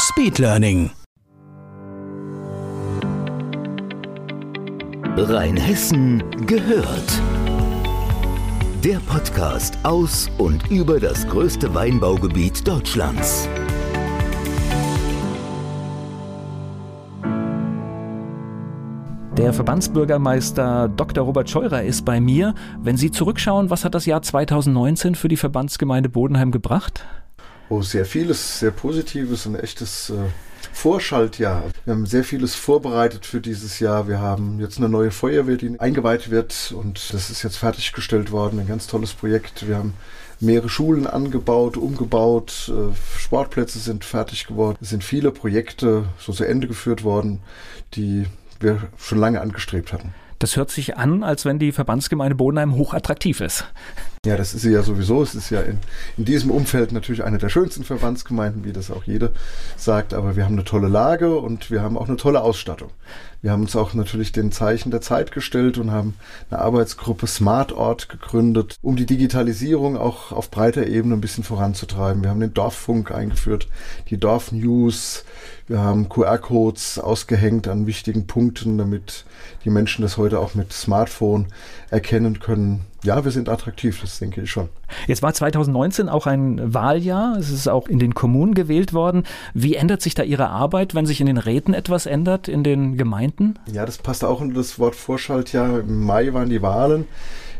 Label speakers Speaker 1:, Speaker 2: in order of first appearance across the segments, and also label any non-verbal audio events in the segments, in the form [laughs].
Speaker 1: Speedlearning.
Speaker 2: Rheinhessen gehört. Der Podcast aus und über das größte Weinbaugebiet Deutschlands.
Speaker 3: Der Verbandsbürgermeister Dr. Robert Scheurer ist bei mir. Wenn Sie zurückschauen, was hat das Jahr 2019 für die Verbandsgemeinde Bodenheim gebracht?
Speaker 4: Oh, sehr vieles, sehr Positives, ein echtes äh, Vorschaltjahr. Wir haben sehr vieles vorbereitet für dieses Jahr. Wir haben jetzt eine neue Feuerwehr, die eingeweiht wird und das ist jetzt fertiggestellt worden. Ein ganz tolles Projekt. Wir haben mehrere Schulen angebaut, umgebaut, äh, Sportplätze sind fertig geworden. Es sind viele Projekte so zu Ende geführt worden, die wir schon lange angestrebt hatten.
Speaker 3: Das hört sich an, als wenn die Verbandsgemeinde Bodenheim hochattraktiv ist.
Speaker 4: Ja, das ist sie ja sowieso. Es ist ja in, in diesem Umfeld natürlich eine der schönsten Verbandsgemeinden, wie das auch jede sagt. Aber wir haben eine tolle Lage und wir haben auch eine tolle Ausstattung. Wir haben uns auch natürlich den Zeichen der Zeit gestellt und haben eine Arbeitsgruppe Smartort gegründet, um die Digitalisierung auch auf breiter Ebene ein bisschen voranzutreiben. Wir haben den Dorffunk eingeführt, die Dorfnews. Wir haben QR-Codes ausgehängt an wichtigen Punkten, damit die Menschen das heute auch mit Smartphone erkennen können. Ja, wir sind attraktiv, das denke ich schon.
Speaker 3: Jetzt war 2019 auch ein Wahljahr. Es ist auch in den Kommunen gewählt worden. Wie ändert sich da Ihre Arbeit, wenn sich in den Räten etwas ändert, in den Gemeinden?
Speaker 4: Ja, das passt auch unter das Wort Vorschaltjahr. Im Mai waren die Wahlen.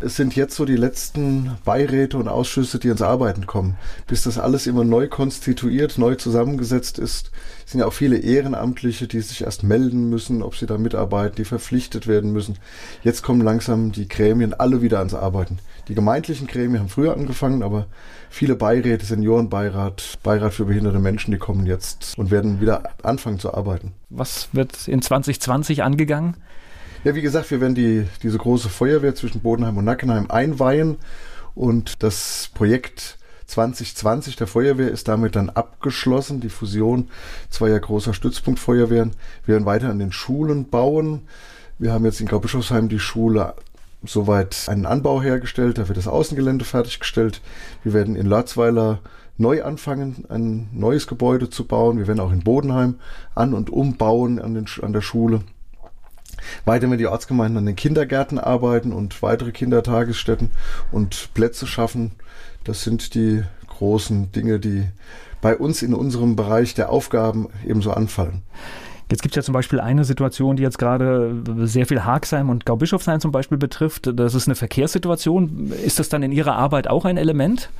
Speaker 4: Es sind jetzt so die letzten Beiräte und Ausschüsse, die ins Arbeiten kommen. Bis das alles immer neu konstituiert, neu zusammengesetzt ist, sind ja auch viele Ehrenamtliche, die sich erst melden müssen, ob sie da mitarbeiten, die verpflichtet werden müssen. Jetzt kommen langsam die Gremien alle wieder ans Arbeiten. Die gemeindlichen Gremien haben früher angefangen, aber viele Beiräte, Seniorenbeirat, Beirat für behinderte Menschen, die kommen jetzt und werden wieder anfangen zu arbeiten.
Speaker 3: Was wird in 2020 angegangen?
Speaker 4: Ja, wie gesagt, wir werden die, diese große Feuerwehr zwischen Bodenheim und Nackenheim einweihen und das Projekt 2020 der Feuerwehr ist damit dann abgeschlossen. Die Fusion zweier großer Stützpunktfeuerwehren. Wir werden weiter an den Schulen bauen. Wir haben jetzt in Graubischofsheim die Schule soweit einen Anbau hergestellt. Da wird das Außengelände fertiggestellt. Wir werden in Lörzweiler neu anfangen, ein neues Gebäude zu bauen. Wir werden auch in Bodenheim an- und umbauen an, den, an der Schule. Weiter mit die Ortsgemeinden an den Kindergärten arbeiten und weitere Kindertagesstätten und Plätze schaffen. Das sind die großen Dinge, die bei uns in unserem Bereich der Aufgaben ebenso anfallen.
Speaker 3: Jetzt gibt es ja zum Beispiel eine Situation, die jetzt gerade sehr viel Haagsheim und Gaubischofsheim zum Beispiel betrifft. Das ist eine Verkehrssituation. Ist das dann in Ihrer Arbeit auch ein Element?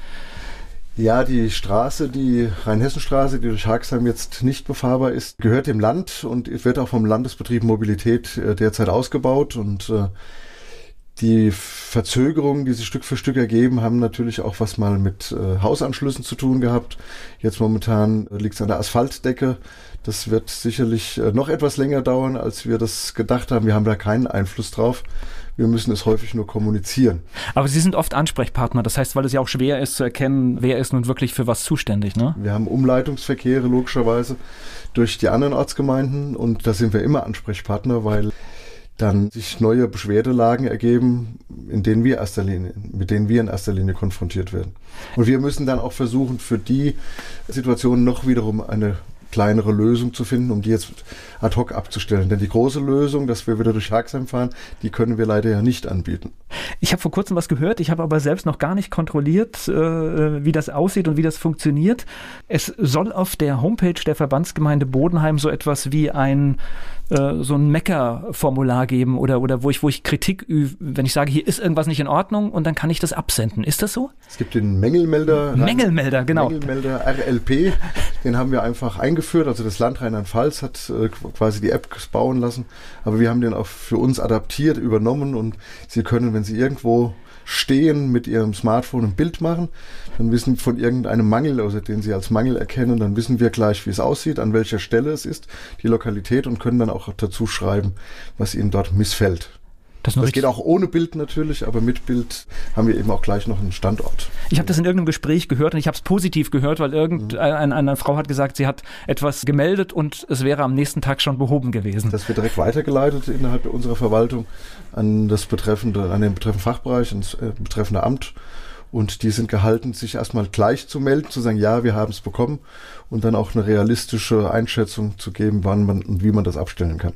Speaker 4: Ja, die Straße, die Rheinhessenstraße, die durch Haxheim jetzt nicht befahrbar ist, gehört dem Land und wird auch vom Landesbetrieb Mobilität äh, derzeit ausgebaut. Und äh, die Verzögerungen, die sich Stück für Stück ergeben, haben natürlich auch was mal mit äh, Hausanschlüssen zu tun gehabt. Jetzt momentan liegt es an der Asphaltdecke. Das wird sicherlich äh, noch etwas länger dauern, als wir das gedacht haben. Wir haben da keinen Einfluss drauf. Wir müssen es häufig nur kommunizieren.
Speaker 3: Aber Sie sind oft Ansprechpartner. Das heißt, weil es ja auch schwer ist zu erkennen, wer ist nun wirklich für was zuständig. Ne?
Speaker 4: Wir haben Umleitungsverkehre logischerweise durch die anderen Ortsgemeinden und da sind wir immer Ansprechpartner, weil dann sich neue Beschwerdelagen ergeben, in denen wir erster Linie, mit denen wir in erster Linie konfrontiert werden. Und wir müssen dann auch versuchen, für die Situation noch wiederum eine kleinere Lösung zu finden, um die jetzt ad hoc abzustellen. Denn die große Lösung, dass wir wieder durch Haxheim fahren, die können wir leider ja nicht anbieten.
Speaker 3: Ich habe vor kurzem was gehört, ich habe aber selbst noch gar nicht kontrolliert, äh, wie das aussieht und wie das funktioniert. Es soll auf der Homepage der Verbandsgemeinde Bodenheim so etwas wie ein äh, so ein Mecker-Formular geben oder, oder wo ich, wo ich Kritik übe, wenn ich sage, hier ist irgendwas nicht in Ordnung und dann kann ich das absenden. Ist das so?
Speaker 4: Es gibt den Mängelmelder.
Speaker 3: Mängelmelder, genau.
Speaker 4: Mängelmelder RLP, den haben wir einfach eingeführt. Also das Land Rheinland-Pfalz hat äh, quasi die App bauen lassen, aber wir haben den auch für uns adaptiert, übernommen und Sie können, wenn Sie irgendwo stehen, mit ihrem Smartphone ein Bild machen, dann wissen von irgendeinem Mangel, also den sie als Mangel erkennen, dann wissen wir gleich, wie es aussieht, an welcher Stelle es ist, die Lokalität und können dann auch dazu schreiben, was ihnen dort missfällt. Das, das geht auch ohne Bild natürlich, aber mit Bild haben wir eben auch gleich noch einen Standort.
Speaker 3: Ich habe das in irgendeinem Gespräch gehört und ich habe es positiv gehört, weil irgendeine eine Frau hat gesagt, sie hat etwas gemeldet und es wäre am nächsten Tag schon behoben gewesen.
Speaker 4: Das wird direkt weitergeleitet innerhalb unserer Verwaltung an das betreffende, an den betreffenden Fachbereich, ans äh, betreffende Amt und die sind gehalten, sich erstmal gleich zu melden, zu sagen, ja, wir haben es bekommen und dann auch eine realistische Einschätzung zu geben, wann man und wie man das abstellen kann.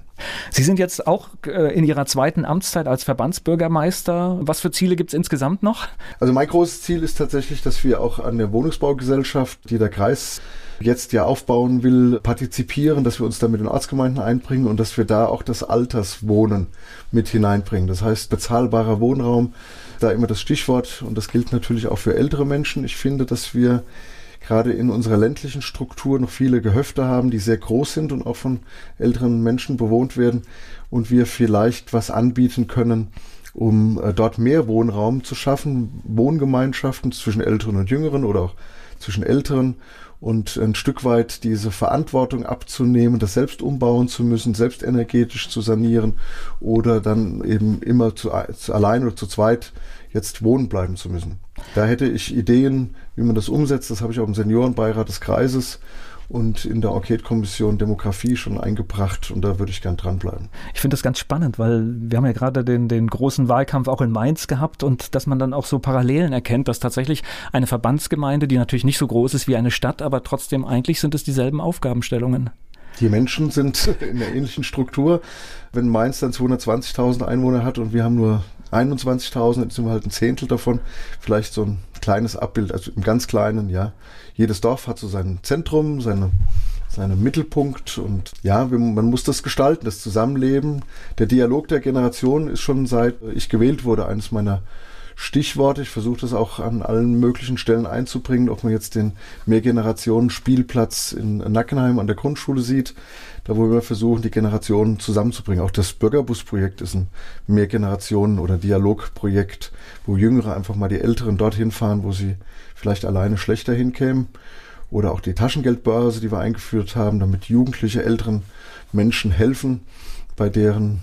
Speaker 3: Sie sind jetzt auch äh, in Ihrer zweiten Amtszeit als Verbandsbürgermeister. Was für Ziele gibt es insgesamt noch?
Speaker 4: Also mein großes Ziel ist tatsächlich, dass wir auch an der Wohnungsbaugesellschaft, die der Kreis jetzt ja aufbauen will, partizipieren, dass wir uns da mit den Ortsgemeinden einbringen und dass wir da auch das Alterswohnen mit hineinbringen. Das heißt, bezahlbarer Wohnraum da immer das Stichwort und das gilt natürlich auch für ältere Menschen. Ich finde, dass wir gerade in unserer ländlichen Struktur noch viele Gehöfte haben, die sehr groß sind und auch von älteren Menschen bewohnt werden und wir vielleicht was anbieten können, um äh, dort mehr Wohnraum zu schaffen, Wohngemeinschaften zwischen Älteren und Jüngeren oder auch zwischen Älteren und ein Stück weit diese Verantwortung abzunehmen, das selbst umbauen zu müssen, selbst energetisch zu sanieren oder dann eben immer zu, zu allein oder zu zweit jetzt wohnen bleiben zu müssen. Da hätte ich Ideen, wie man das umsetzt. Das habe ich auch im Seniorenbeirat des Kreises und in der Enquete-Kommission Demografie schon eingebracht und da würde ich gern dranbleiben.
Speaker 3: Ich finde das ganz spannend, weil wir haben ja gerade den, den großen Wahlkampf auch in Mainz gehabt und dass man dann auch so Parallelen erkennt, dass tatsächlich eine Verbandsgemeinde, die natürlich nicht so groß ist wie eine Stadt, aber trotzdem eigentlich sind es dieselben Aufgabenstellungen.
Speaker 4: Die Menschen sind [laughs] in der ähnlichen Struktur. Wenn Mainz dann 220.000 Einwohner hat und wir haben nur 21.000, dann sind wir halt ein Zehntel davon. Vielleicht so ein kleines Abbild, also im ganz kleinen, ja. Jedes Dorf hat so sein Zentrum, seine, seinen Mittelpunkt und ja, man muss das gestalten, das Zusammenleben. Der Dialog der Generation ist schon seit ich gewählt wurde eines meiner Stichworte. Ich versuche das auch an allen möglichen Stellen einzubringen, ob man jetzt den Mehrgenerationen-Spielplatz in Nackenheim an der Grundschule sieht, da wo wir versuchen, die Generationen zusammenzubringen. Auch das Bürgerbus-Projekt ist ein Mehrgenerationen- oder Dialogprojekt, wo Jüngere einfach mal die Älteren dorthin fahren, wo sie vielleicht alleine schlechter hinkämen. Oder auch die Taschengeldbörse, die wir eingeführt haben, damit jugendliche älteren Menschen helfen bei deren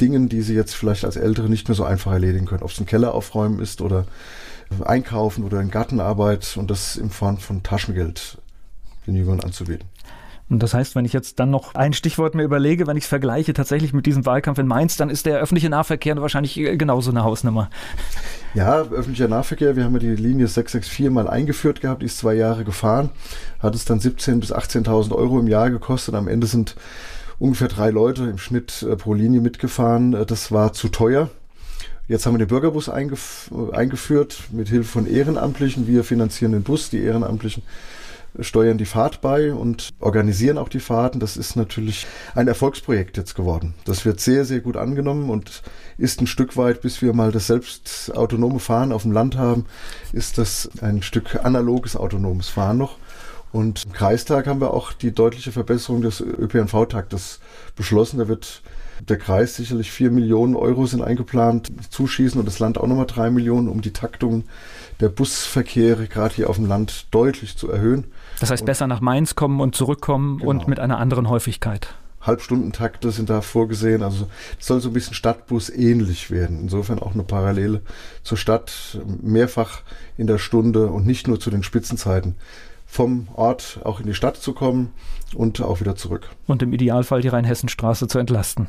Speaker 4: Dingen, die sie jetzt vielleicht als Ältere nicht mehr so einfach erledigen können. Ob es ein Keller aufräumen ist oder einkaufen oder in Gartenarbeit und das in Form von Taschengeld den Jüngern anzubieten.
Speaker 3: Und das heißt, wenn ich jetzt dann noch ein Stichwort mir überlege, wenn ich es vergleiche tatsächlich mit diesem Wahlkampf in Mainz, dann ist der öffentliche Nahverkehr wahrscheinlich äh, genauso eine Hausnummer. [laughs]
Speaker 4: Ja, öffentlicher Nahverkehr, wir haben ja die Linie 664 mal eingeführt gehabt, die ist zwei Jahre gefahren, hat es dann 17.000 bis 18.000 Euro im Jahr gekostet. Am Ende sind ungefähr drei Leute im Schnitt äh, pro Linie mitgefahren. Äh, das war zu teuer. Jetzt haben wir den Bürgerbus eingef eingeführt mit Hilfe von Ehrenamtlichen. Wir finanzieren den Bus, die Ehrenamtlichen steuern die Fahrt bei und organisieren auch die Fahrten. Das ist natürlich ein Erfolgsprojekt jetzt geworden. Das wird sehr, sehr gut angenommen und ist ein Stück weit, bis wir mal das selbst autonome Fahren auf dem Land haben, ist das ein Stück analoges autonomes Fahren noch. Und im Kreistag haben wir auch die deutliche Verbesserung des ÖPNV-Taktes beschlossen. Da wird der Kreis sicherlich vier Millionen Euro sind eingeplant, zuschießen und das Land auch nochmal drei Millionen, um die Taktung der Busverkehre gerade hier auf dem Land deutlich zu erhöhen.
Speaker 3: Das heißt, und besser nach Mainz kommen und zurückkommen genau. und mit einer anderen Häufigkeit.
Speaker 4: Halbstundentakte sind da vorgesehen. Also es soll so ein bisschen Stadtbus ähnlich werden. Insofern auch eine Parallele zur Stadt, mehrfach in der Stunde und nicht nur zu den Spitzenzeiten vom Ort auch in die Stadt zu kommen und auch wieder zurück.
Speaker 3: Und im Idealfall die Rheinhessenstraße zu entlasten.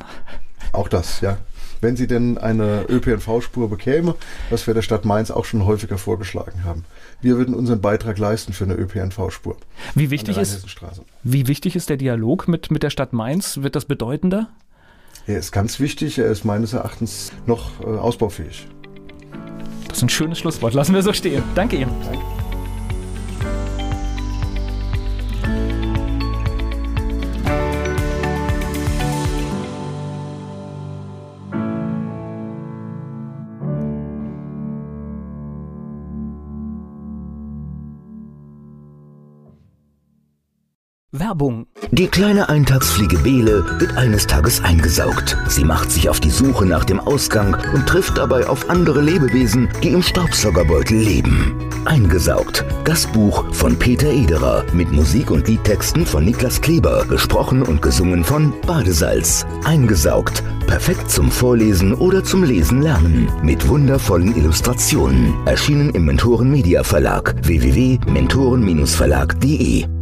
Speaker 4: Auch das, ja wenn sie denn eine ÖPNV-Spur bekäme, was wir der Stadt Mainz auch schon häufiger vorgeschlagen haben. Wir würden unseren Beitrag leisten für eine ÖPNV-Spur.
Speaker 3: Wie wichtig ist, wie wichtig ist der Dialog mit, mit der Stadt Mainz? Wird das bedeutender?
Speaker 4: Er ist ganz wichtig. Er ist meines Erachtens noch äh, ausbaufähig.
Speaker 3: Das ist ein schönes Schlusswort. Lassen wir so stehen. Danke Ihnen. Danke. Werbung.
Speaker 2: Die kleine Eintagsfliege Bele wird eines Tages eingesaugt. Sie macht sich auf die Suche nach dem Ausgang und trifft dabei auf andere Lebewesen, die im Staubsaugerbeutel leben. Eingesaugt. Das Buch von Peter Ederer mit Musik und Liedtexten von Niklas Kleber, gesprochen und gesungen von Badesalz. Eingesaugt. Perfekt zum Vorlesen oder zum Lesen lernen. Mit wundervollen Illustrationen. Erschienen im Mentoren Media Verlag. www.mentoren-verlag.de